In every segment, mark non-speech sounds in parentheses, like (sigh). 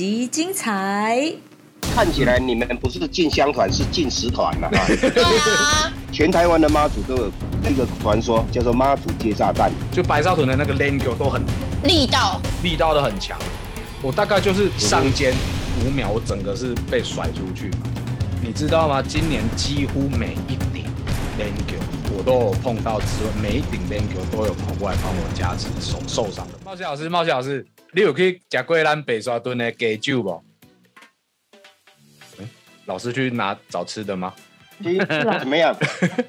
本集精彩。看起来你们不是进香团，是进食团了啊！(laughs) 对啊，全台湾的妈祖都有一个传说，叫做妈祖接炸弹。就白沙屯的那个 Lango 都很力道力道都很强，我大概就是上肩五秒，我整个是被甩出去嘛。你知道吗？今年几乎每一顶 Lango 我都有碰到，之后每一顶 Lango 都有跑过来帮我加持手受伤的。冒险老师，冒险老师，你有去吃过咱北沙墩的鸡酒不？诶老师去拿找吃的吗？其实怎么样？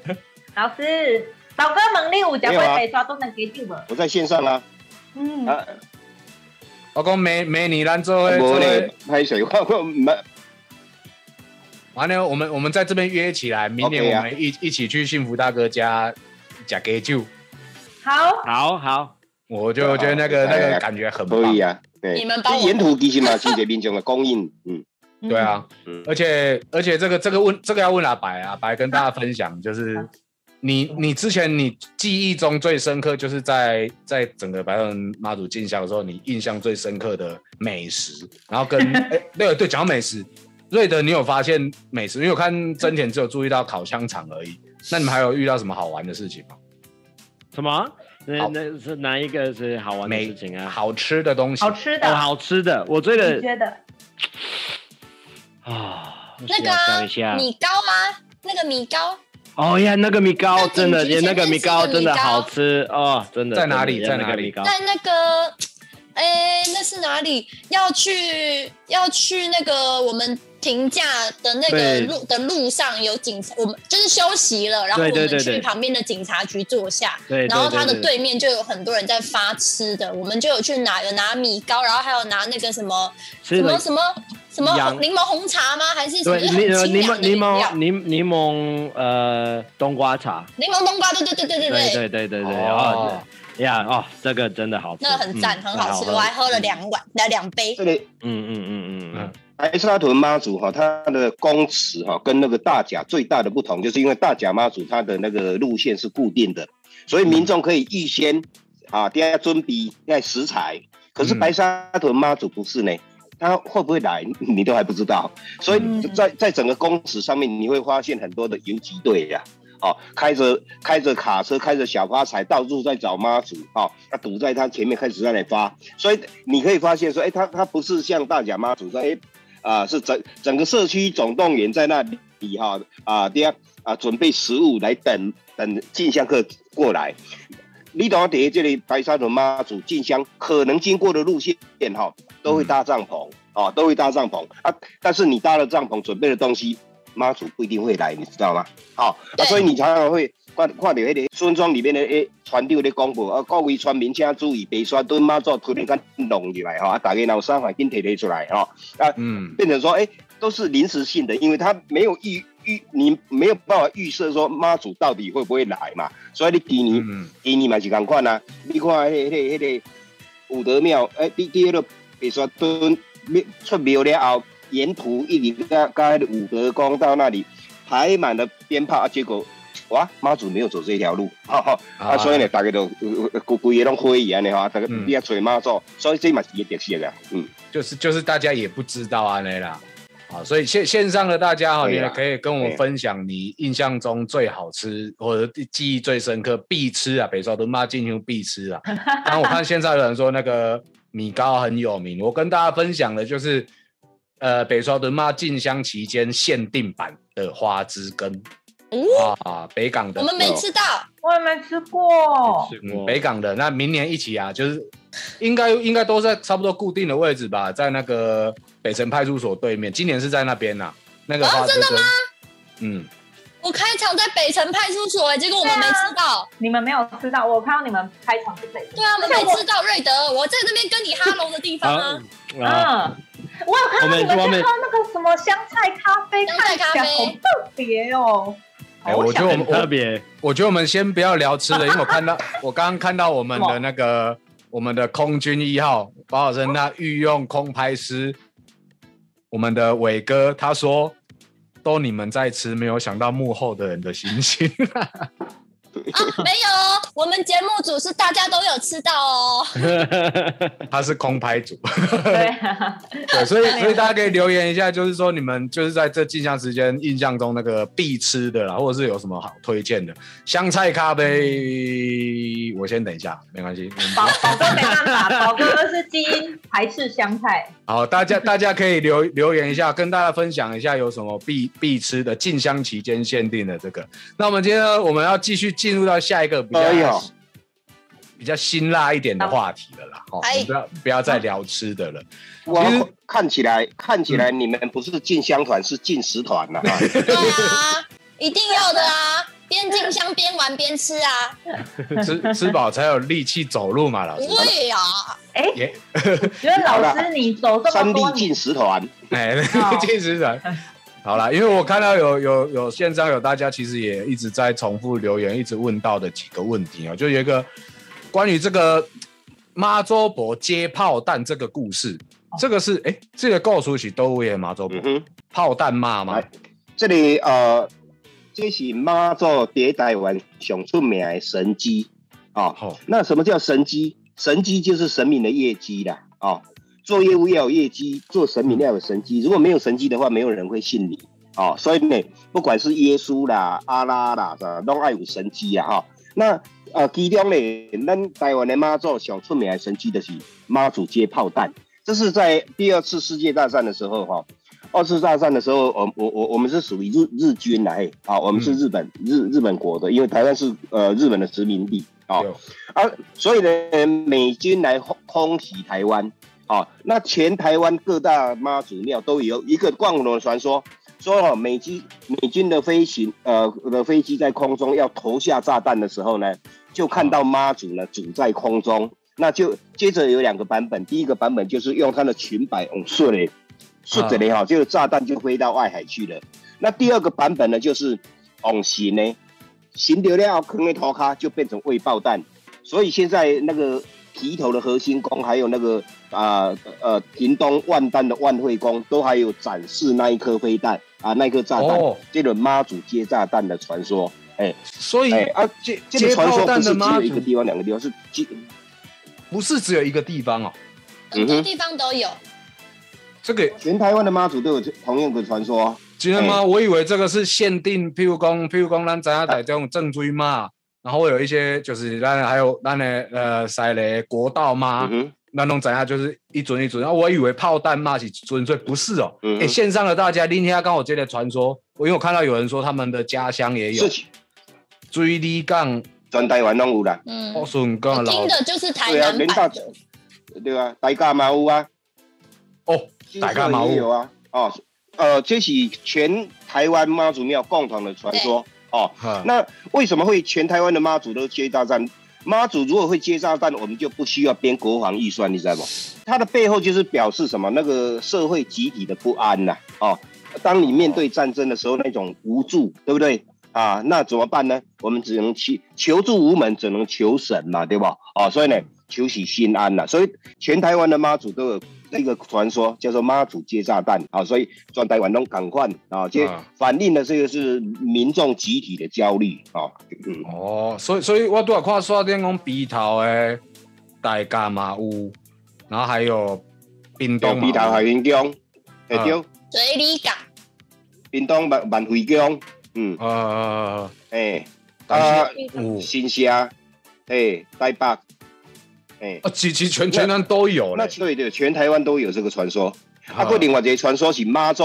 (laughs) 老师，老哥问你有食没有啊过白沙都能给酒无？我在线上啊，嗯，啊，我讲每每年咱做伙做伙我咧拍水，我我没完了，我们我们在这边约起来，明年 OK 啊。我们一、一起去幸福大哥家假给酒，好，好好，我就觉得那个那个感觉很棒。可以啊。对，你们帮我。这沿途其实嘛，是一个民众的供应，嗯，对啊，嗯。而且而且这个这个问这个要问阿白啊，白跟大家分享，就是你你之前你记忆中最深刻，就是在在整个白人妈祖进香的时候，你印象最深刻的美食，然后跟 (laughs) 哎对对，讲到美食，瑞德，你有发现美食？因为我看真田只有注意到烤香肠而已，那你们还有遇到什么好玩的事情吗？什么？那好那是哪一个是好玩的美事情啊？好吃的东西，哦，好吃的，好吃的，我觉你得觉得？啊，我那个米糕吗，那个米糕哦呀，那个米糕真的，那个米糕真的好吃哦，真的。在哪里在哪里那个米糕？在那个，哎，那是哪里？要去要去那个我们停驾的那个路的路上有警察，我们就是休息了，然后我们去旁边的警察局坐下，然后它的对面就有很多人在发吃的，我们就有去拿，有拿米糕，然后还有拿那个什么什么什么什么柠檬红茶吗？还是什么对就是很清凉柠檬柠檬？柠柠檬呃冬瓜茶，柠檬冬瓜，对对对对对对对对对对哦哦呀哦，这个真的好，那个很赞，很好吃，我还喝了两碗，来两杯。这里嗯嗯嗯嗯嗯白沙屯妈祖哈，它的公祠哈跟那个大甲最大的不同，就是因为大甲妈祖它的那个路线是固定的，所以民众可以预先啊，第二准备要食材。可是嗯。白沙屯妈祖不是呢，他会不会来你都还不知道，所以嗯。在在整个公祠上面，你会发现很多的游击队呀、哦，开着开着卡车，开着小发财，到处在找妈祖，哦，他堵在他前面开始在那里发，所以你可以发现说，哎，他他不是像大甲妈祖说，哎，啊、是整整个社区总动员在那里哈啊，第二啊准备食物来等等进香客过来。你懂得这里白沙屯妈祖进香可能经过的路线哈，都会搭帐篷啊，都会搭帐篷啊。但是你搭了帐篷，准备的东西，妈祖不一定会来，你知道吗？好、啊，对所以你常常会看看到迄个村庄里面的诶传丢的广播啊，各位村民请注意，白沙墩妈祖突然间弄起来哈，啊，大家拿三环紧提提出来哈，啊，嗯，变成说，哎、都是临时性的，因为他没有预预，你没有办法预设说妈祖到底会不会来嘛，所以你今年、嗯今年嘛是共款啊，你看迄、那个、迄、那个、那个武德庙，哎、你第迄个白沙屯庙出庙了后，沿途一直到到那个武德宫到那里排满了鞭炮啊，结果。哇，妈祖没有走这条路，(laughs) 哈、哈啊，所以呢，大家都规规个拢灰安尼哈，大家嗯你要找妈祖，所以这嘛是一个特色啊，嗯。就是就是大家也不知道啊那啦。啊，所以线线上的大家哈，你也可以跟我们分享你印象中最好吃或者记忆最深刻必吃啊，北少都妈进行必吃啊。(laughs) 然后我看现在有人说那个米糕很有名，我跟大家分享的就是呃北少屯妈进香期间限定版的花枝羹哦，啊，北港的我们没吃到，我也没吃过。吃嗯北港的，那明年一起啊，就是应该应该都在差不多固定的位置吧，在那个北城派出所对面。今年是在那边呐、那个哦花枝羹真的吗？嗯，我开场在北城派出所，哎，结果我们没吃到。你们没有吃到，我看到你们开场是北对啊，我们没吃到瑞德，我在那边跟你哈喽的地方啊。啊啊，嗯，我有看到你们去喝那个什么香菜咖啡，香菜咖啡好特别哦。哎我觉得我们特别，我觉得我们先不要聊吃的，因为我看到 (laughs) 我刚刚看到我们的那个我们的空军一号包老师那御用空拍师，我们的伟哥他说。都你们在吃，没有想到幕后的人的心情。(laughs) 啊，没有哦，我们节目组是大家都有吃到哦。(laughs) 他是空拍组，对啊，(laughs) 对，所以所以大家可以留言一下，就是说你们就是在这进香时间印象中那个必吃的啦，或者是有什么好推荐的香菜咖啡，我先等一下，没关系。宝宝哥没办法，(laughs) 宝哥是基因排斥香菜。好，大家大家可以留留言一下，跟大家分享一下有什么必必吃的进香期间限定的这个。那我们今天，我们要继续进入到下一个比较、哎呦比较辛辣一点的话题了啦。哦，哎我们不要不要再聊吃的了。我其实看起来看起来你们不是进香团，是进食团了啊。对啊，一定要的啊，边进香边玩边吃啊。(laughs) 吃吃饱才有力气走路嘛，老师。对呀、哎，耶，觉得老师你走这么三多进食团，哎，哦 (laughs) 进食团。好啦，因为我看到有有有线上有大家其实也一直在重复留言，一直问到的几个问题啊，就有一个关于这个妈祖婆接炮弹这个故事，这个是哎，这个故事是都位的妈祖婆嗯，炮弹骂吗哎？这里呃，这是妈祖伫台湾上出名的神机啊。哦，那什么叫神机？神机就是神明的业绩啦啊。做业务要有业绩，做神明要有神机。如果没有神机的话，没有人会信你哦。所以呢，不管是耶稣啦、阿拉啦，是吧都爱有神机啊哈。那呃，其中呢，咱台湾的妈祖小出名的神机就是妈祖接炮弹。这是在第二次世界大战的时候哈。二次大战的时候，我我我我们是属于日日军来啊，我们是日本、日日本国的，因为台湾是呃日本的殖民地啊。啊，所以呢，美军来空空袭台湾，啊，那全台湾各大妈祖庙都有一个冠龙的传说，说哦，美机美军的飞行呃的飞机在空中要投下炸弹的时候呢，就看到妈祖呢主在空中，那就接着有两个版本，第一个版本就是用他的裙摆往顺嘞，顺着嘞哈，就是炸弹就飞到外海去了。那第二个版本呢，就是往行呢，行得了坑的头卡就变成未爆弹。所以现在那个皮头的核心宫，还有那个啊呃屏东万丹的万惠宫，都还有展示那一颗飞弹啊，那一颗炸弹，哦，这个妈祖接炸弹的传说。哎所以哎啊，这这个接传说不是只有一个地方、两个地方，是接不是只有一个地方哦，很多地方都有。这个全台湾的妈祖都有同样的传说。真的吗？我以为这个是限定，譬如讲，譬如讲，咱咱台这种正追嘛，然后会有一些就是咱还有咱的呃塞雷国道嘛嗯，哼，那弄怎样就是一准一准。然后我以为炮弹嘛是准，所以不是哦。嗯哎，线上的大家，今天刚好接的传说，我因为我看到有人说他们的家乡也有是追离港，全台湾拢有啦，嗯，我顺港我的老听的就是台对啊，南连大版的。对啊，大家嘛有啊，哦，大家嘛有啊，哦，呃，这是全台湾妈祖庙共同的传说哦。那为什么会全台湾的妈祖都接炸弹？妈祖如果会接炸弹，我们就不需要编国防预算，你知道吗？它的背后就是表示什么？那个社会集体的不安呐、哦，当你面对战争的时候，那种无助，对不对？啊，那怎么办呢？我们只能求求助无门，只能求神嘛，对吧？啊，所以呢，求喜心安呐、所以全台湾的妈祖都有那个传说，叫做妈祖接炸弹啊，所以转台湾都赶快啊，这啊反映的这个是民众集体的焦虑啊。嗯，哦，所以所以我都要看刷点讲鼻头的大家嘛有，然后还有屏对，东嘛。鼻头海云宫，会啊。对，水里港，冰冻万万惠宫，嗯，呃，诶，但啊，有新社，诶，台北，诶，啊，其其全全台都有那嘞。对对，全台湾都有这个传说。啊，啊过另外一个传说是妈祖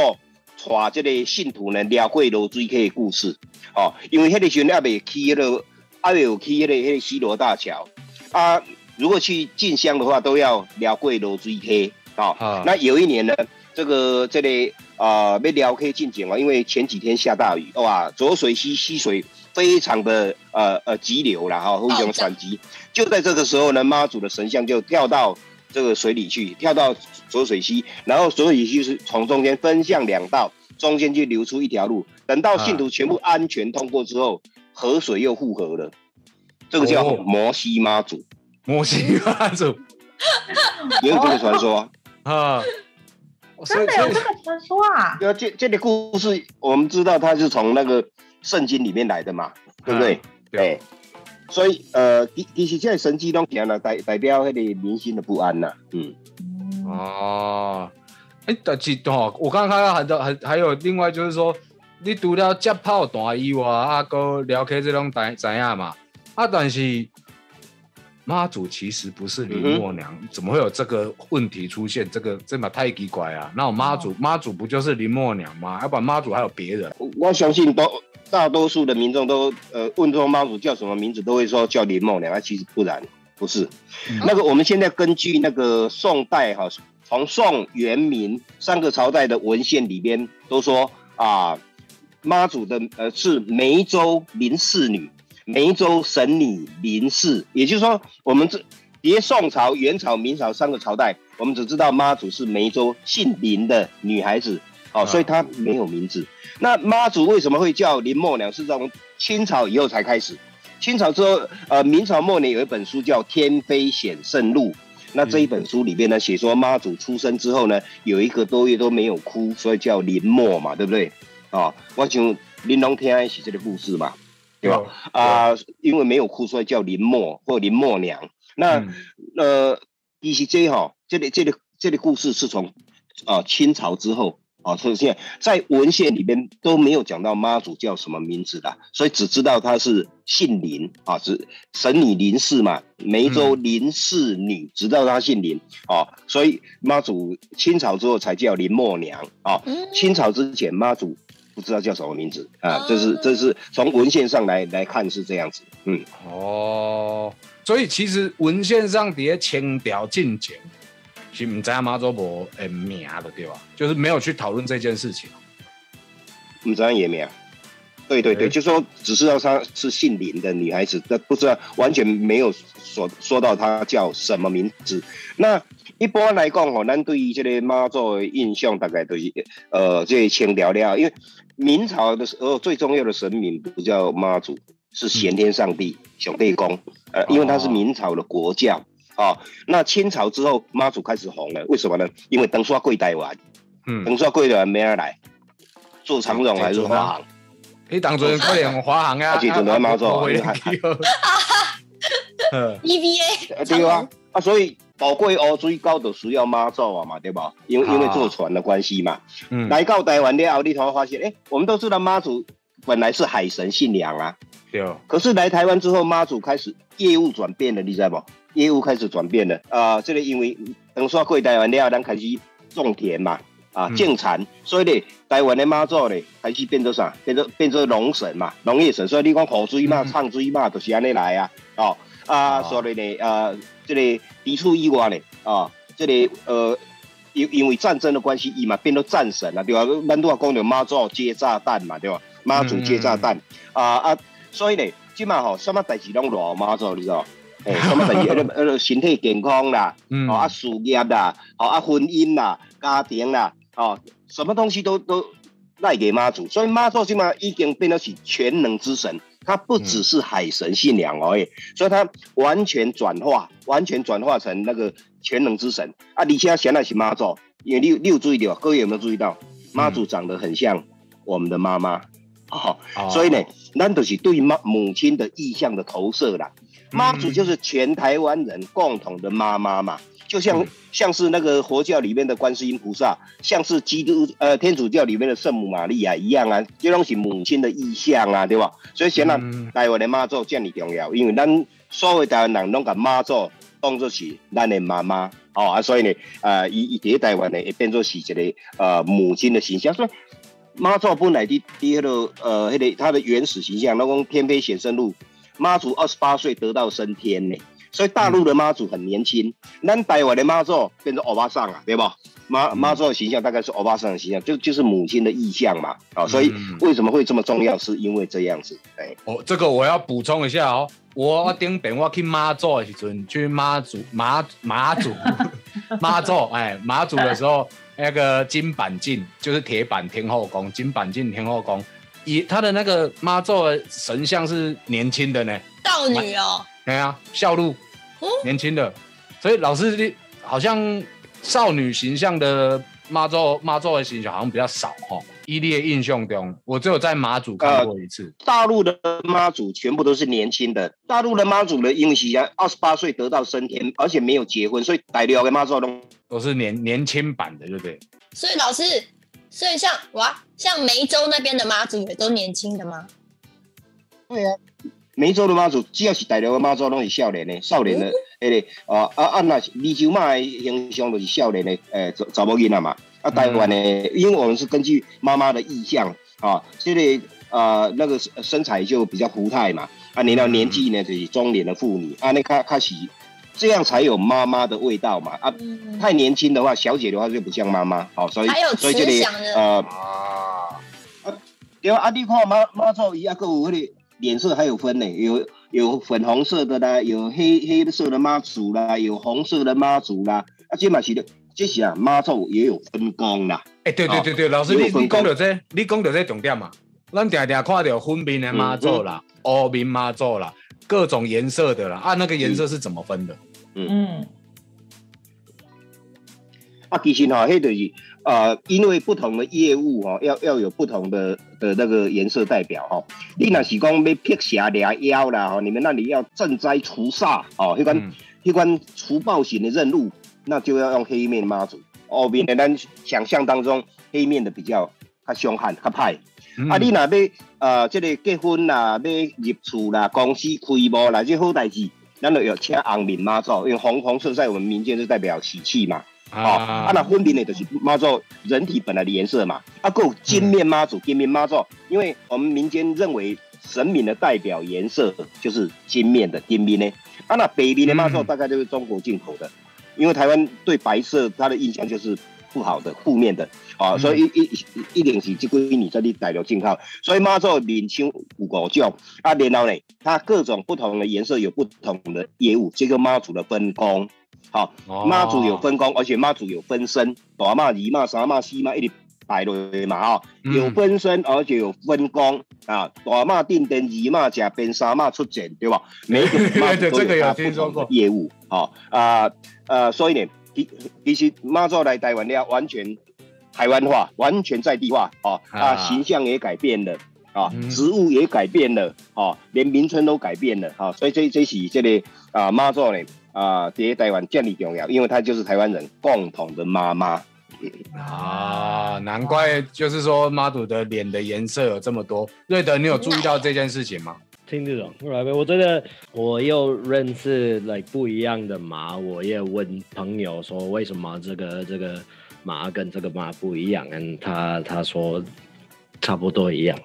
带这个信徒呢撩过罗水溪的故事。哦，因为迄个时阵还未起迄个，还未有起迄个迄个西罗大桥啊。如果去进香的话，都要撩过罗水溪。哦，啊那有一年呢，这个这里啊，要撩溪进前啊，因为前几天下大雨，哇，浊水溪溪水非常的呃呃急流了，哈、互相湍急。就在这个时候呢，妈祖的神像就跳到这个水里去，跳到浊水溪，然后浊水溪是从中间分向两道，中间就流出一条路。等到信徒全部安全通过之后，河水又复合了，这个叫哦摩西妈祖，摩西妈祖 (laughs) 也有这个传说啊。(laughs) 真以所以的有这个传说啊？对啊，这这个故事我们知道它是从那个圣经里面来的嘛，对不对？对哎，所以呃，其其实这个神迹拢行了，代代表迄个民心的不安呐、嗯，哦，哎、但是哦，我刚刚看到很多还还有另外就是说，你除了接炮弹以外，啊，哥聊开这种知知影嘛，啊，但是妈祖其实不是林默娘，怎么会有这个问题出现？这个这嘛太奇怪啊！那我妈祖妈祖不就是林默娘吗？要不然妈祖还有别人？我相信都大多数的民众都呃问说妈祖叫什么名字，都会说叫林梦娘，啊，其实不然，不是。那个我们现在根据那个宋代哈，从宋、元、明三个朝代的文献里边都说啊，妈祖的呃是梅州林氏女，梅州神女林氏，也就是说我们这别宋朝、元朝、明朝三个朝代，我们只知道妈祖是梅州姓林的女孩子，哦，所以她没有名字。那妈祖为什么会叫林默娘？是从清朝以后才开始。清朝之后，呃，明朝末年有一本书叫《天妃显圣录》。那这一本书里面呢，写说妈祖出生之后呢，有一个多月都没有哭，所以叫林默嘛，对不对？啊、我想玲珑天爱写这个故事嘛，对吧？啊、因为没有哭，所以叫林默或林默娘。那、嗯呃，其实这哈，这里这里这里故事是从啊、清朝之后啊，所以现在在文献里边都没有讲到妈祖叫什么名字的，所以只知道她是姓林啊，是神女林氏嘛，梅州林氏女，知道她姓林哦，所以妈祖清朝之后才叫林默娘啊，嗯清朝之前妈祖。不知道叫什么名字啊哦？这是这是从文献上来来看是这样子，嗯，哦，所以其实文献上底下清朝进前是唔知道妈祖无诶名的对吧？就是没有去讨论这件事情。你知道也没有？对对对，诶就说只知道她是姓林的女孩子，但不知道完全没有说说到她叫什么名字。那一般来讲吼，咱对于这个妈祖的印象大概都是呃这个清聊聊，因为明朝的时候最重要的神明不叫妈祖，是先天上帝上帝公，呃，因为他是明朝的国教。啊、那清朝之后，妈祖开始红了，为什么呢？因为登刷贵台湾，嗯，登刷贵台湾没人来，做长荣还是华航？你当初可能华航啊，而且准备妈祖啊因为啊还呃 EVA 呃对啊，啊，所以宝贵哦，最高的需要妈祖啊嘛，对吧？因为因为坐船的关系嘛，嗯，来到台湾了后，你才会发现，哎、我们都知道妈祖本来是海神信仰啊，对，可是来台湾之后，妈祖开始业务转变了，你知道不？业务开始转变了啊、这个因为等刷过台湾了后，咱开始种田嘛，啊，嗯种产，所以咧，台湾的妈祖咧开始变做啥？变做变做农神嘛，农业神。所以你讲河水嘛、嗯唱水嘛，就是安尼来啊，哦啊，哦所以咧，呃，这个抵触以外咧，啊，这个呃。因因为战争的关系，伊嘛变做战神啊，对吧？咱都话讲着妈祖接炸弹嘛，对吧？妈祖接炸弹、啊啊，所以咧，即嘛吼，什么代志拢落妈祖，你知道？诶、什么代志？呃 (laughs) 呃，身体健康啦，嗯哦啊，事业啦，哦啊，婚姻啦，家庭啦，哦，什么东西都都赖给妈祖，所以妈祖起码已经变得是全能之神，他不只是海神信仰而已，所以他完全转化，完全转化成那个全能之神啊！而且显然是妈祖，因为你有你有注意到，各位有没有注意到，妈祖长得很像我们的妈妈，哦，哦所以呢，咱就是对妈母亲的意向的投射啦。妈祖就是全台湾人共同的妈妈嘛，就像、嗯像是那个佛教里面的观世音菩萨，像是基督呃天主教里面的圣母玛利亚一样啊，这拢是母亲的意象啊，对吧？所以显然嗯台湾的妈祖这么重要，因为咱所有台湾人拢把妈祖当作是咱的妈妈哦啊，所以呢，呃，伊伊伫台湾呢会变作是一个呃母亲的形象，所以。妈祖本来的的迄个呃，迄、个他的原始形象，那讲天妃显圣录，妈祖二十八岁得道升天呢，所以大陆的妈祖很年轻，咱台湾的妈祖变成欧巴桑啊，对吧？妈妈祖的形象大概是欧巴桑的形象，就就是母亲的意象嘛，啊、所以嗯为什么会这么重要？是因为这样子，哎，哦，这个我要补充一下哦。我顶边我去妈祖的时阵，去妈祖 (laughs) 妈妈祖 (laughs) 妈祖哎妈祖的时候，那个金板镜就是铁板天后宫，金板镜天后宫，以他的那个妈祖的神像是年轻的呢，少女哦，对啊，孝路哦，年轻的，所以老师你好像少女形象的妈祖妈祖的形象好像比较少哈。依你的印象中，我只有在马祖看过一次。大陆的妈祖全部都是年轻的，大陆的妈祖的因为是二十八岁得到升天，而且没有结婚，所以大陆的妈祖都都是年年轻版的，对不对？所以老师，所以像哇，像梅州那边的妈祖也都年轻的吗？对啊，梅州的妈祖只要是大陆的妈祖，拢是少年的、少年的，诶、哦啊啊，那是湄洲妈的形象就是少年的，诶、查查某囡仔嘛。啊，台湾呢，因为我们是根据妈妈的意向啊，这个呃那个身材就比较福态嘛。啊，你到年纪呢就是中年的妇女，啊，那开开始这样才有妈妈的味道嘛。啊，嗯，太年轻的话，小姐的话就不像妈妈，好、所以所以这里呃，啊，对啊，啊，你看妈妈祖伊啊，个有迄个脸色还有分呢，有有粉红色的啦，有黑黑色的妈祖啦，有红色的妈祖啦，啊，这嘛是的，这是啊，妈祖也有分工啦。哎、对对对对，老师你分你讲工到这，你讲到这重点嘛，咱定定看到粉面的妈祖啦，乌面妈祖啦，各种颜色的啦，啊，那个颜色是怎么分的？嗯，啊，其实哈、迄就是呃，因为不同的业务哈、要要有不同的的那个颜色代表哈、你那是讲要辟邪掠妖啦，哈，你们那里要赈灾除煞哦，迄款嗯迄款除暴型的任务，那就要用黑面妈祖。哦，面的咱想象当中，黑面的比较较凶悍、较歹。嗯。啊，你若要呃，即、个结婚啦，要入厝啦，公司开幕啦，这好代志，咱就要请红面妈祖，因为红红色在我们民间是代表喜气嘛。哦，啊，那分面的就是妈祖人体本来的颜色嘛，啊，够金面妈祖、金面妈祖，因为我们民间认为神明的代表颜色就是金面的金面呢，啊，那北面的妈祖嗯。大概就是中国进口的，因为台湾对白色它的印象就是不好的、负面的，啊，嗯。所以一一一定是这归你这里大陆进口，所以妈祖面青有五种，啊，然后呢，它各种不同的颜色有不同的业务，这个妈祖的分工。好，哦。妈祖有分工，而且妈祖有分身，大妈、二妈、三妈、四妈一直排落去嘛哈，嗯。有分身，而且有分工。啊，大妈定灯，二妈加边，三妈出钱，对吧？每一个妈祖都 (laughs) 对这个有它不听说过。同的业务，好啊呃，所以呢，其其实妈祖来台湾了，完全台湾化，完全在地化，哦啊，啊形象也改变了。啊嗯，植物也改变了，哦，连名称都改变了，啊，所以这这是这个啊妈祖呢啊，在台湾建立重要，因为她就是台湾人共同的妈妈。啊，难怪就是说妈祖的脸的颜色有这么多。瑞德，你有注意到这件事情吗？听这种，后来我觉得我又认识 like 不一样的马，我也问朋友说为什么这个这个马跟这个马不一样，嗯，他他说差不多一样，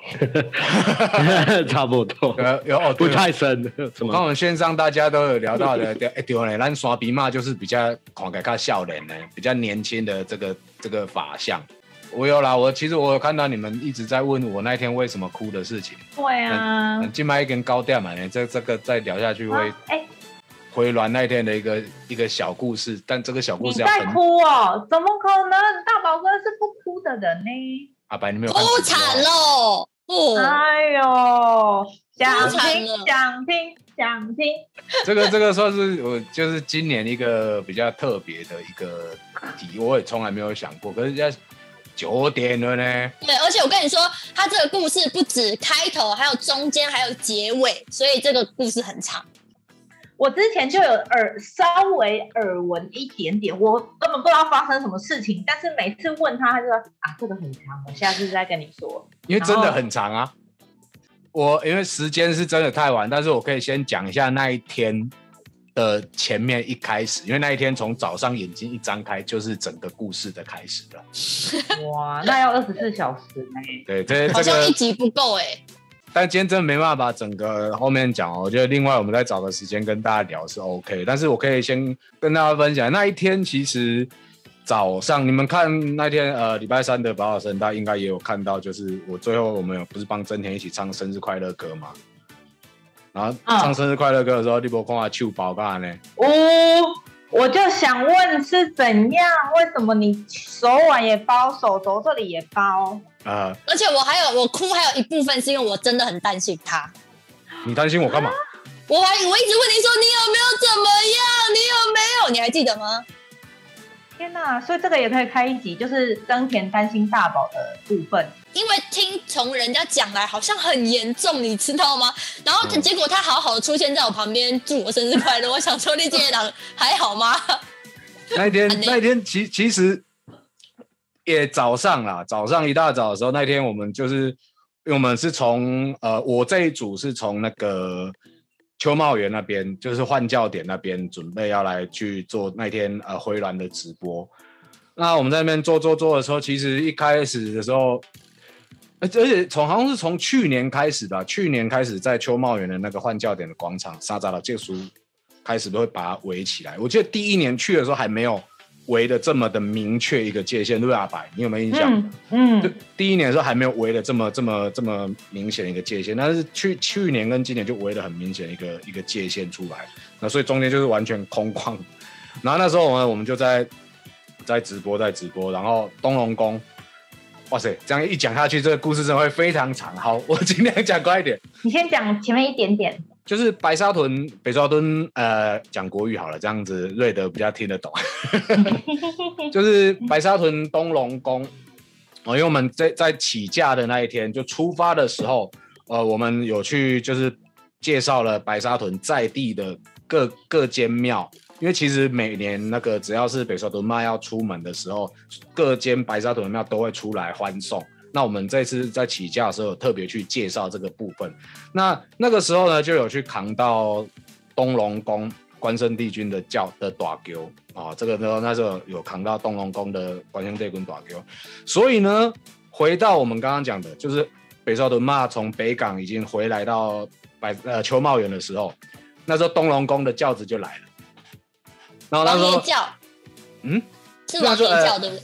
(laughs) 差不多，有有哦，不太深，什么？我看我们线上大家都有聊到的，(laughs) 对，哎对嘞，咱刷鼻嘛就是比较看起来较笑脸的，比较年轻的这个这个法相。我有啦，我其实我有看到你们一直在问我那天为什么哭的事情。对啊，静脉一根高调嘛，呢，这这个再聊下去会啊哎，回銮那天的一个一个小故事，但这个小故事要分在哭哦？怎么可能？大宝哥是不哭的人呢。阿白，你没有哭惨喽！哦，哎呦，想听想听想听，这个这个算是我就是今年一个比较特别的一个题，我也从来没有想过。可是要九点了呢，对，而且我跟你说，它这个故事不止开头，还有中间，还有结尾，所以这个故事很长。我之前就有耳稍微耳闻一点点，我根本不知道发生什么事情，但是每次问他，他就说啊，这个很长，我下次再跟你说。因为真的很长啊。我因为时间是真的太晚，但是我可以先讲一下那一天的前面一开始，因为那一天从早上眼睛一张开就是整个故事的开始了。(laughs) 哇，那要二十四小时呢。对，这好这个像一集不够哎、但今天真的没办法把整个后面讲哦，我觉得另外我们再找个时间跟大家聊是 OK，但是我可以先跟大家分享那一天其实早上你们看那天呃礼拜三的宝岛生，大家应该也有看到，就是我最后我们有不是帮真田一起唱生日快乐歌嘛，然后嗯唱生日快乐歌的时候，你不看他手包干呢？哦，我就想问是怎样？为什么你手腕也包，手肘这里也包？呃，而且我还有我哭，还有一部分是因为我真的很担心他。你担心我干嘛？我还我一直问你说你有没有怎么样，你有没有？你还记得吗？天哪！所以这个也可以开一集，就是登田担心大宝的部分。因为听从人家讲来好像很严重，你知道吗？然后嗯结果他好好的出现在我旁边，祝我生日快乐。我想说，你这些人还好吗？(laughs) 那一天 (laughs) 那一天其其实也早上啦，早上一大早的时候，那天我们就是因为我们是从呃，我这一组是从那个秋茂园那边，就是换教点那边，准备要来去做那天呃回銮的直播。那我们在那边做做做的时候，其实一开始的时候，而而且从好像是从去年开始吧，去年开始在秋茂园的那个换教点的广场，沙扎的借书开始都会把它围起来。我记得第一年去的时候还没有围的这么的明确一个界限，对吧？阿白，你有没有印象？就嗯嗯，第一年的时候还没有围的这么这么这么明显的一个界限，但是去去年跟今年就围的很明显一个一个界限出来，那所以中间就是完全空旷。然后那时候呢，我们就在在直播，在直播，然后东龙宫，哇塞，这样一讲下去，这个故事真的会非常长。好，我尽量讲快一点。你先讲前面一点点。就是白沙屯、北沙屯，呃，讲国语好了，这样子瑞德比较听得懂。(laughs) 就是白沙屯东龙宫，哦，因为我们在在起驾的那一天，就出发的时候，呃，我们有去就是介绍了白沙屯在地的各各间庙，因为其实每年那个只要是北沙屯妈要出门的时候，各间白沙屯的庙都会出来欢送。那我们这次在起价的时候，有特别去介绍这个部分。那那个时候呢，就有去扛到东龙宫关圣帝君的教的短丢啊，这个呢那时候有扛到东龙宫的关圣帝君短丢，所以呢，回到我们刚刚讲的，就是北少屯骂从北港已经回来到百呃秋茂园的时候，那时候东龙宫的轿子就来了，然后那时候王爷教嗯，是王爷教对不对？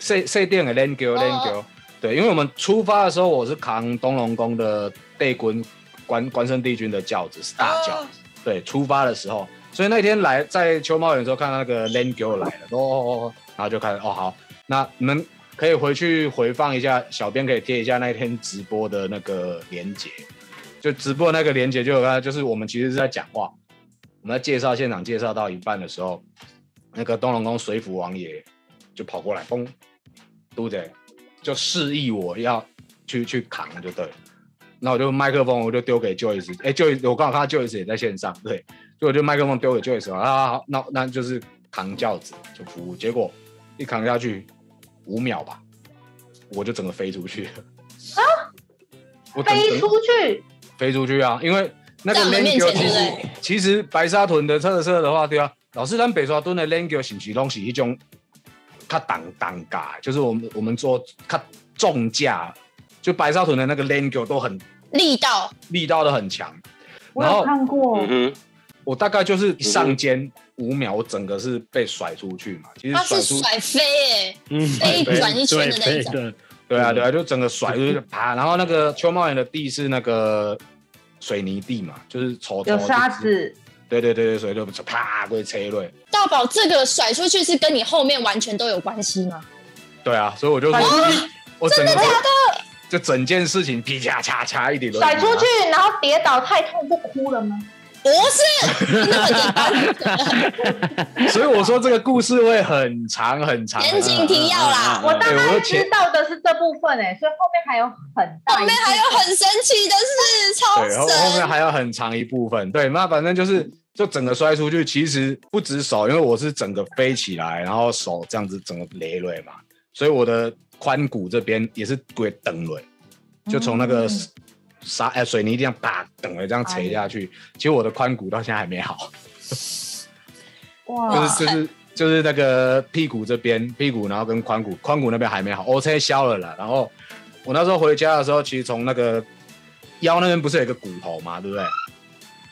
设设定的 land 球 land 球，对，因为我们出发的时候，我是扛东龙宫的帝君关关圣帝君的轿子是大轿，哦。对，出发的时候，所以那天来在秋茂园的时候看到那个球来了，哦哦哦，然后就开始哦好，那你们可以回去回放一下，小编可以贴一下那天直播的那个连接，就直播那个连接就有看，就是我们其实是在讲话，我们在介绍现场介绍到一半的时候，那个东龙宫水府王爷就跑过来，嘣，嘟着就示意我要去去扛就对了。那我就麦克风我就丢给 Joyce，哎、j o y c e 我刚好看到 Joyce 也在线上，对，所以我就麦克风丢给 Joyce 啊，好，那那就是扛轿子就服务，结果一扛下去五秒吧，我就整个飞出去了。啊！我飞出去，飞出去啊！因为那个在我们 l a 面 n 前 g 其实其实白沙屯的特色的话，对啊，老师咱北沙屯的 l a n g 是不是拢是一种较挡挡价，就是我们我们做较重价，就白沙屯的那个 l a n g 都很力道力道都很强。我有看过，我大概就是一上肩五秒，我整个是被甩出去嘛。其实他是甩飞耶，嗯，飞转一圈的那种对对对啊，对啊，就整个甩就是啪，然后那个秋茂园的地是那个水泥地嘛，就是丑有沙，子，对对对对，所以就啪会吹落。大宝这个甩出去是跟你后面完全都有关系吗？对啊，所以我就说真的假的就整件事情噼嚓嚓嚓一点都甩出去，然后跌倒太痛不哭了吗？不是，那么简单。所以我说这个故事会很长很长。严谨提要啦，我大概知道的是这部分诶，所以后面还有很后面还有很神奇的事，超对，后后面神。还有很长一部分。对，那反正就是就整个摔出去，其实不止手，因为我是整个飞起来，然后手这样子整个累累嘛，所以我的髋骨这边也是鬼蹬累，就从那个嗯沙哎水泥地上啪等了这样垂下去，其实我的髋骨到现在还没好。(laughs) 就，是就是就是那个屁股这边屁股，然后跟髋骨髋骨那边还没好，OK 消了啦。然后我那时候回家的时候，其实从那个腰那边不是有一个骨头嘛，对不对？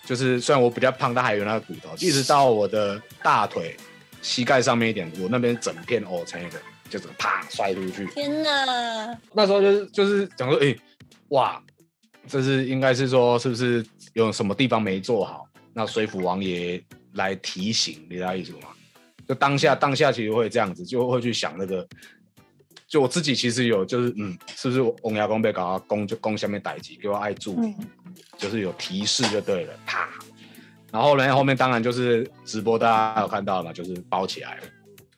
就是虽然我比较胖，但还有那个骨头，一直到我的大腿膝盖上面一点，我那边整片 O 成一个，就整个啪摔出去。天哪！那时候就是就是讲说，哎、哇，这是应该是说是不是有什么地方没做好？那水府王爷来提醒，你知道意思吗？就当下当下其实会这样子，就会去想那个，就我自己其实有就是嗯，是不是王爷公被搞到攻就攻下面逮级，给我爱住，嗯就是有提示就对了，啪。然后呢，后面当然就是直播，大家有看到了嘛，就是包起来了。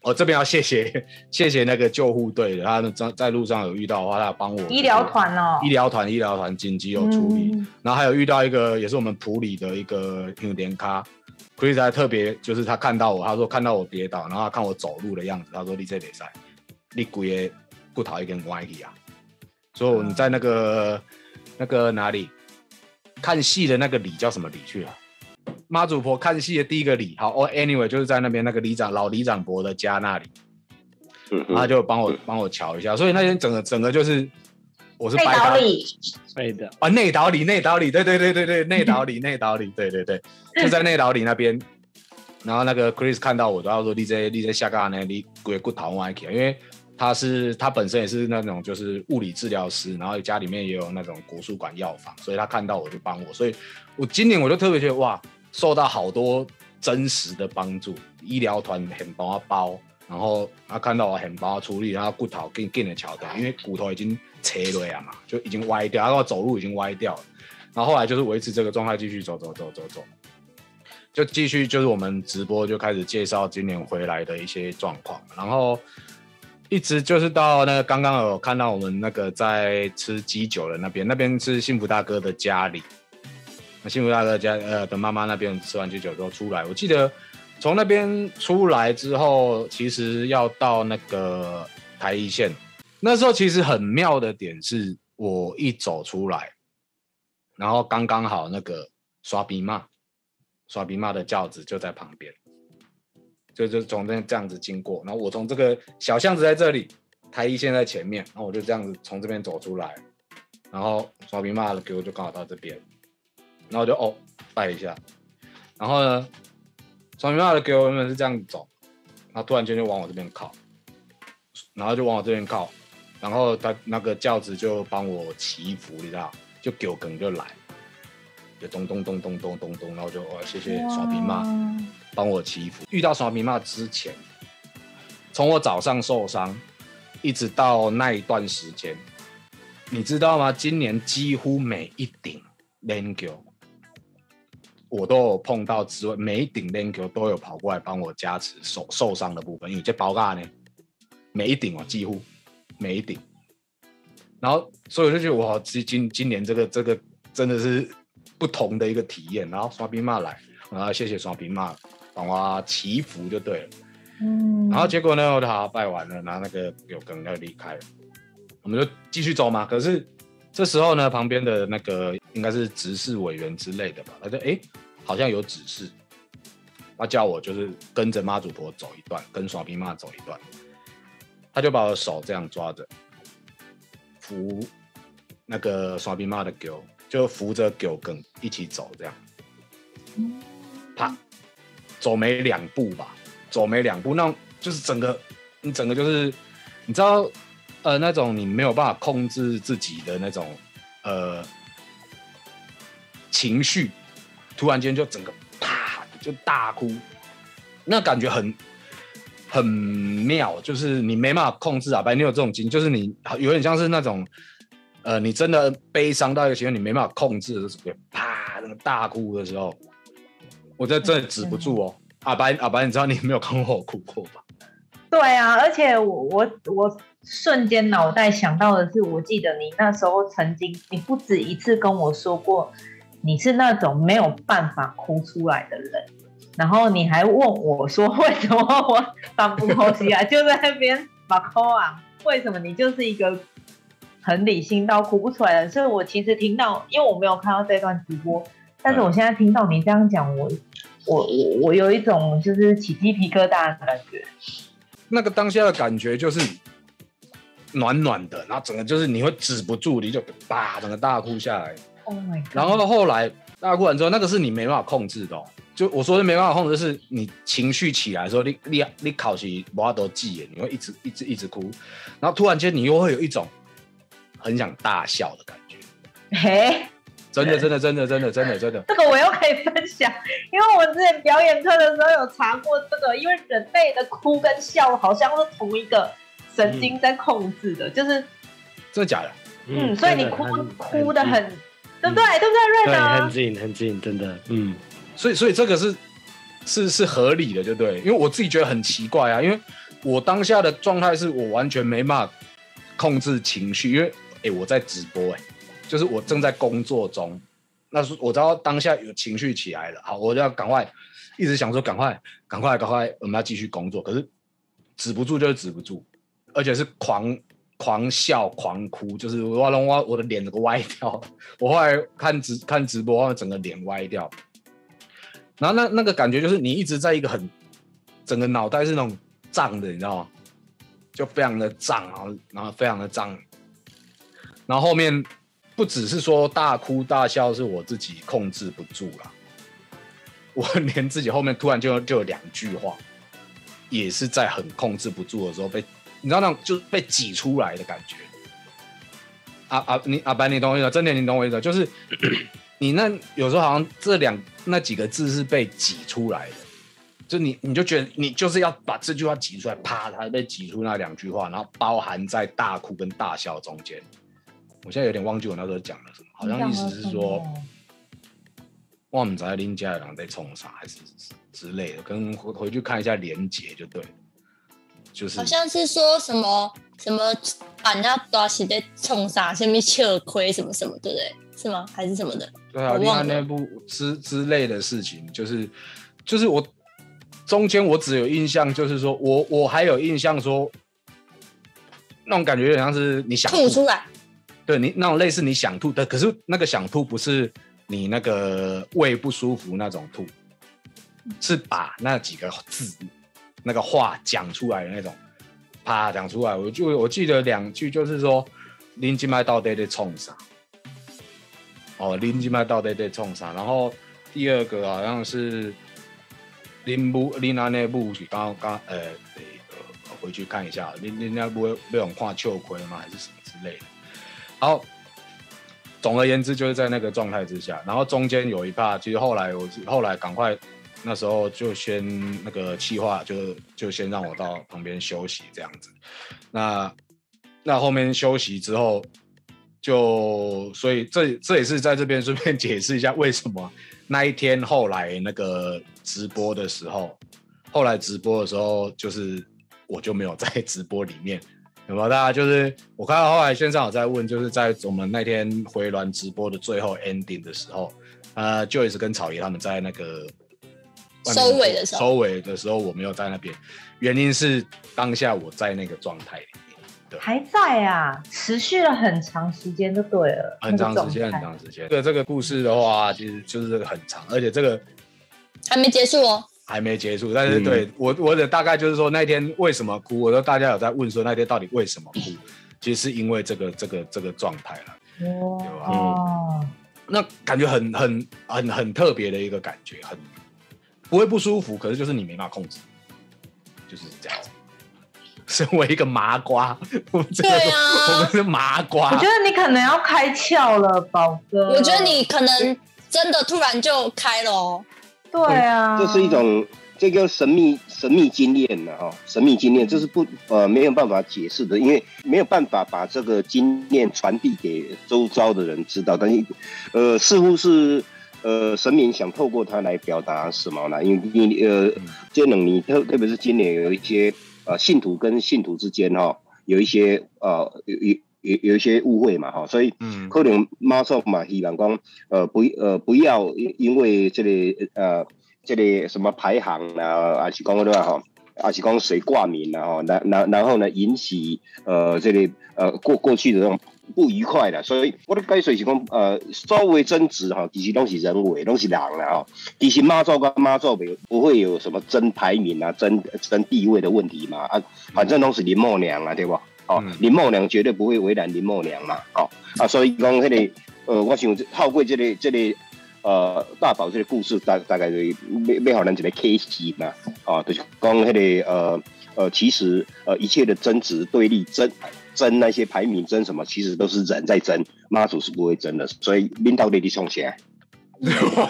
我这边要谢谢谢谢那个救护队的，他们在在路上有遇到的话，他有帮我医疗团哦，医疗团医疗团紧急有处理，嗯然后还有遇到一个也是我们普里的一个有点咖，Chris 还特别就是他看到我，他说看到我跌倒，然后他看我走路的样子，他说你这比赛你鬼也不讨一根歪去啊，所以你在那个那个哪里看戏的那个里叫什么里去了？妈祖婆看戏的第一个里，好哦，anyway 就是在那边那个里长老里长伯的家那里，嗯他就帮我帮我瞧一下，所以那天整个整个就是我是内拜他。岛里，对的，啊，内岛里，内岛里，对对对对对，(laughs) 内岛里，内岛里，对对对，就在内岛里那边。然后那个 Chris 看到我，都要说你这你这下嘎呢，你鬼骨头歪起来，因为他是他本身也是那种就是物理治疗师，然后家里面也有那种国术馆药房，所以他看到我就帮我，所以我今年我就特别觉得哇，受到好多真实的帮助，医疗团很帮我包，然后他看到我很帮我处理，然后骨头更更的桥段，因为骨头已经切了呀嘛，就已经歪掉，然后走路已经歪掉了。然后后来就是维持这个状态，继续走走走走走，就继续就是我们直播就开始介绍今年回来的一些状况，然后一直就是到那个刚刚有看到我们那个在吃鸡酒的那边，那边是幸福大哥的家里，那幸福大哥家呃的妈妈那边吃完鸡酒之后出来，我记得从那边出来之后，其实要到那个台一线，那时候其实很妙的点是我一走出来。然后刚刚好那个刷鼻骂，刷鼻骂的轿子就在旁边，就就从这这样子经过，然后我从这个小巷子在这里，台一线在前面，然后我就这样子从这边走出来，然后刷屏骂的给我就刚好到这边，然后我就哦拜一下，然后呢，刷屏骂的给我原本是这样走，然后突然间就往我这边靠，然后就往我这边靠，然后他那个轿子就帮我祈福，你知道。就给我梗就来，就咚咚咚咚咚咚咚，然后就哦谢谢耍皮妈帮我祈福。遇到耍皮妈之前，从我早上受伤，一直到那一段时间，你知道吗？今年几乎每一顶 l a n g o 我都有碰到之外，每一顶 l a n g o 都有跑过来帮我加持受受伤的部分，因为这包嘎呢，每一顶哦，几乎每一顶。然后，所以我就觉得哇，今今今年这个这个真的是不同的一个体验。然后刷兵骂来，然后谢谢刷兵骂帮我祈福就对了。嗯，然后结果呢，我就好好拜完了，然后那个有梗要离开了，我们就继续走嘛。可是这时候呢，旁边的那个应该是执事委员之类的吧，他就哎好像有指示，他叫我就是跟着妈祖婆走一段，跟耍兵妈走一段，他就把我手这样抓着。扶那个耍兵妈的狗，就扶着狗梗一起走，这样，啪，走没两步吧，走没两步，那就是整个，你整个就是，你知道，呃，那种你没有办法控制自己的那种，呃，情绪，突然间就整个啪就大哭，那感觉很。很妙，就是你没办法控制啊，白你有这种经，就是你有点像是那种，呃，你真的悲伤到一个情况，你没办法控制的时候，啪，那个大哭的时候，我这真的止不住哦。阿白，阿白，你知道你没有看过我哭过吧？对啊，而且我我我瞬间脑袋想到的是，我记得你那时候曾经，你不止一次跟我说过，你是那种没有办法哭出来的人。然后你还问我说，(laughs) 为什么我反不呼吸啊？(laughs) 就在那边把哭啊？为什么你就是一个很理性到哭不出来的人？所以我其实听到，因为我没有看到这段直播，但是我现在听到你这样讲，我我我我有一种就是起鸡皮疙瘩的感觉。那个当下的感觉就是暖暖的，然后整个就是你会止不住，你就叭整个大哭下来。Oh my god！然后后来大哭完之后，那个是你没办法控制的、哦。就我说的没办法控制，是你情绪起来的时候，你你你考起我都记耶，你会一直一直一直哭，然后突然间你又会有一种很想大笑的感觉。嘿，真的真的真的真的真的真的，这个我又可以分享，因为我之前表演课的时候有查过这个，因为人类的哭跟笑好像是同一个神经在控制的，就是真的假的？嗯，所以你哭哭的很，近。对不对？对不对，瑞德，很德？近很近，真的，嗯，所以所以这个是是是合理的，就对，因为我自己觉得很奇怪啊，因为我当下的状态是我完全没办法控制情绪，因为哎、我在直播哎、就是我正在工作中，那是我知道当下有情绪起来了，好，我就要赶快一直想说赶快赶快赶快，我们要继续工作，可是止不住就是止不住，而且是狂狂笑狂哭，就是我弄我我的脸整个歪掉，我后来看直看直播，整个脸歪掉，然后那那个感觉就是你一直在一个很整个脑袋是那种胀的，你知道吗？就非常的胀，然后然后非常的胀，然后后面不只是说大哭大笑是我自己控制不住了，(laughs) 我连自己后面突然就就有两句话，也是在很控制不住的时候被，你知道那种就是被挤出来的感觉。啊啊，你阿白，你懂我意思？真的，你懂我意思？就是你那有时候好像这两那几个字是被挤出来的，就你你就觉得你就是要把这句话挤出来，啪，它被挤出那两句话，然后包含在大哭跟大笑中间。我现在有点忘记我那时候讲了什么，好像意思是说，我们在林家人在冲啥，还是之类的，跟回回去看一下连结就对了。就是好像是说什么什么俺那多是在冲啥，下面吃亏什么什么，对不对？是吗？还是什么的？对啊，我忘了另外那部之之类的事情，就是就是我中间我只有印象，就是说我我还有印象说，那种感觉有点像是你想吐出来，对你那种类似你想吐的，可是那个想吐不是你那个胃不舒服那种吐，是把那几个字、那个话讲出来的那种，啪讲出来。我就我记得两句，就是说林金麦到底在冲啥？哦，林金麦到底在冲啥？然后第二个好像是林布林那那部是刚刚呃，回去看一下，林林那部被我们画秋葵吗？还是什么之类的？然后总而言之就是在那个状态之下，然后中间有一趴，其实后来我后来赶快那时候就先那个气话，就就先让我到旁边休息这样子。那那后面休息之后，就所以这这也是在这边顺便解释一下为什么 (laughs) 那一天后来那个直播的时候，后来直播的时候就是我就没有在直播里面。有没有？大家就是我看到后来线上有在问，就是在我们那天回銮直播的最后 ending 的时候，呃，Joyce 跟草爷他们在那个收尾的时候收尾的时候我没有在那边，原因是当下我在那个状态里面，还在啊，持续了很长时间就对了，很长时间，很长时间。这个这个故事的话，其实就是这个很长，而且这个还没结束哦。还没结束，但是嗯对、我我的大概就是说那天为什么哭，我说大家有在问说那天到底为什么哭，其实是因为这个这个这个状态了。哦有啊哦，那感觉很很很很特别的一个感觉，很不会不舒服，可是就是你没办法控制，就是这样子。(laughs) 身为一个麻瓜，(laughs) 我们这个、对啊我们是麻瓜，我觉得你可能要开窍了，宝哥。我觉得你可能真的突然就开了哦。对啊，这是一种这个神秘神秘经验呢，哈，神秘经验，这是不呃没有办法解释的，因为没有办法把这个经验传递给周遭的人知道，但是呃似乎是呃神明想透过它来表达什么呢？因为因为呃这两年特特别是今年有一些呃信徒跟信徒之间哈、有一些呃有有有有一些误会嘛哈，所以嗯可能马上嘛，希望讲呃不呃不要因因为这个呃这个什么排行啊，还是讲对吧哈，还是讲谁挂名啊哈，然然然后呢引起呃这个呃过过去的这种不愉快的，所以我的解释是讲呃所有的争执哈，其实都是人为，都是人了哈，其实妈祖跟妈祖没有不会有什么争排名啊、争争地位的问题嘛啊，反正都是林默娘啊，对吧？哦嗯，林默娘绝对不会为难林默娘嘛，哦。啊，所以讲迄、个呃，我想透过这个这个呃大宝这个故事，大大概是要要好咱一个 case 嘛，啊，就是讲迄个呃呃，其实呃一切的争执对立争争那些排名争什么，其实都是人在争，妈祖是不会争的，所以领导你冲起来，(laughs) 我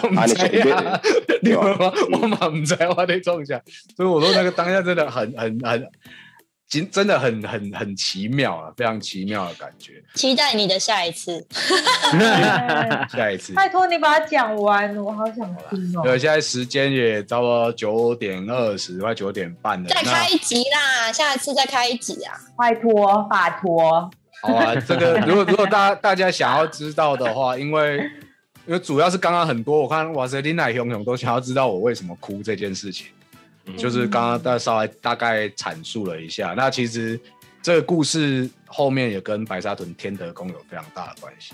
唔知啊，你们我我嘛唔知我在种下，所以我说那个当下真的很很很，真真的很很很奇妙啊，非常奇妙的感觉。期待你的下一次。(laughs) 下一次，拜托你把它讲完，我好想听哦。对，现在时间也差不多九点二十，快九点半了。再开一集啦，下一次再开一集啊！拜托，拜托。好啊，这个如果如果大家大家想要知道的话，(laughs) 因为因为主要是刚刚很多，我看哇塞，林奶熊熊都想要知道我为什么哭这件事情。就是刚刚大稍微大概阐述了一下，那其实这个故事后面也跟白沙屯天德宫有非常大的关系。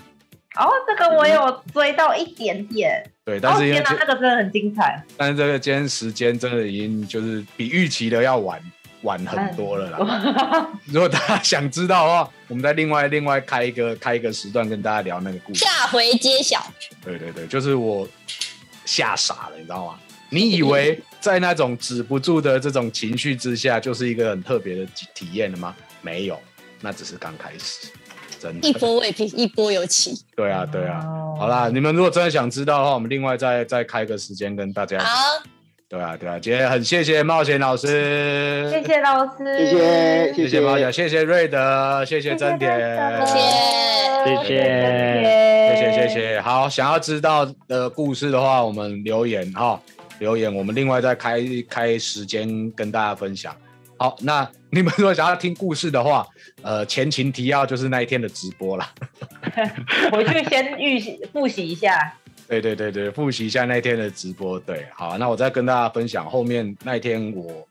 哦，这个我有追到一点点。对，但是因为天哪，那个真的很精彩。但是这个今天时间真的已经就是比预期的要晚晚很多了啦。(laughs) 如果大家想知道的话，我们再另外另外开一个开一个时段跟大家聊那个故事。下回揭晓。对对对，就是我吓傻了，你知道吗？你以为在那种止不住的这种情绪之下，就是一个很特别的体验了吗？没有，那只是刚开始，真的。一波未平，(laughs) 一波又起。对啊，对啊。好啦，你们如果真的想知道的话，我们另外再再开个时间跟大家。好。对啊，对啊，今天很谢谢冒险老师，谢谢老师，谢谢谢谢冒险，谢谢瑞德，谢谢真田，谢谢谢谢谢谢谢谢。好，想要知道的故事的话，我们留言哈。留言，我们另外再开开时间跟大家分享。好，那你们如果想要听故事的话，(laughs) 呃，前情提要就是那一天的直播了。(laughs) 回去先预习复习一下。对对对对，复习一下那一天的直播。对，好，那我再跟大家分享后面那一天我。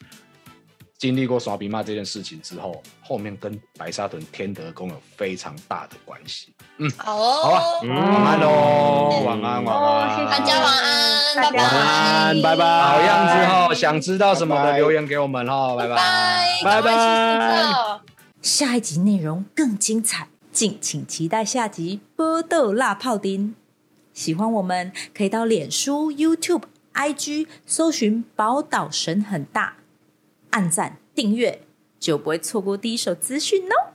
经历过耍比骂这件事情之后，后面跟白沙屯天德宫有非常大的关系。嗯，好哦，好啊，晚安喽，晚安晚安，大家晚安，拜拜，晚安，拜拜。好样子哈，想知道什么的留言给我们哦，拜拜，拜拜。下一集内容更精彩，敬请期待下集《波豆辣泡丁》。喜欢我们可以到脸书、YouTube、IG 搜寻“宝岛神很大”。按赞订阅，就不会错过第一手资讯哦。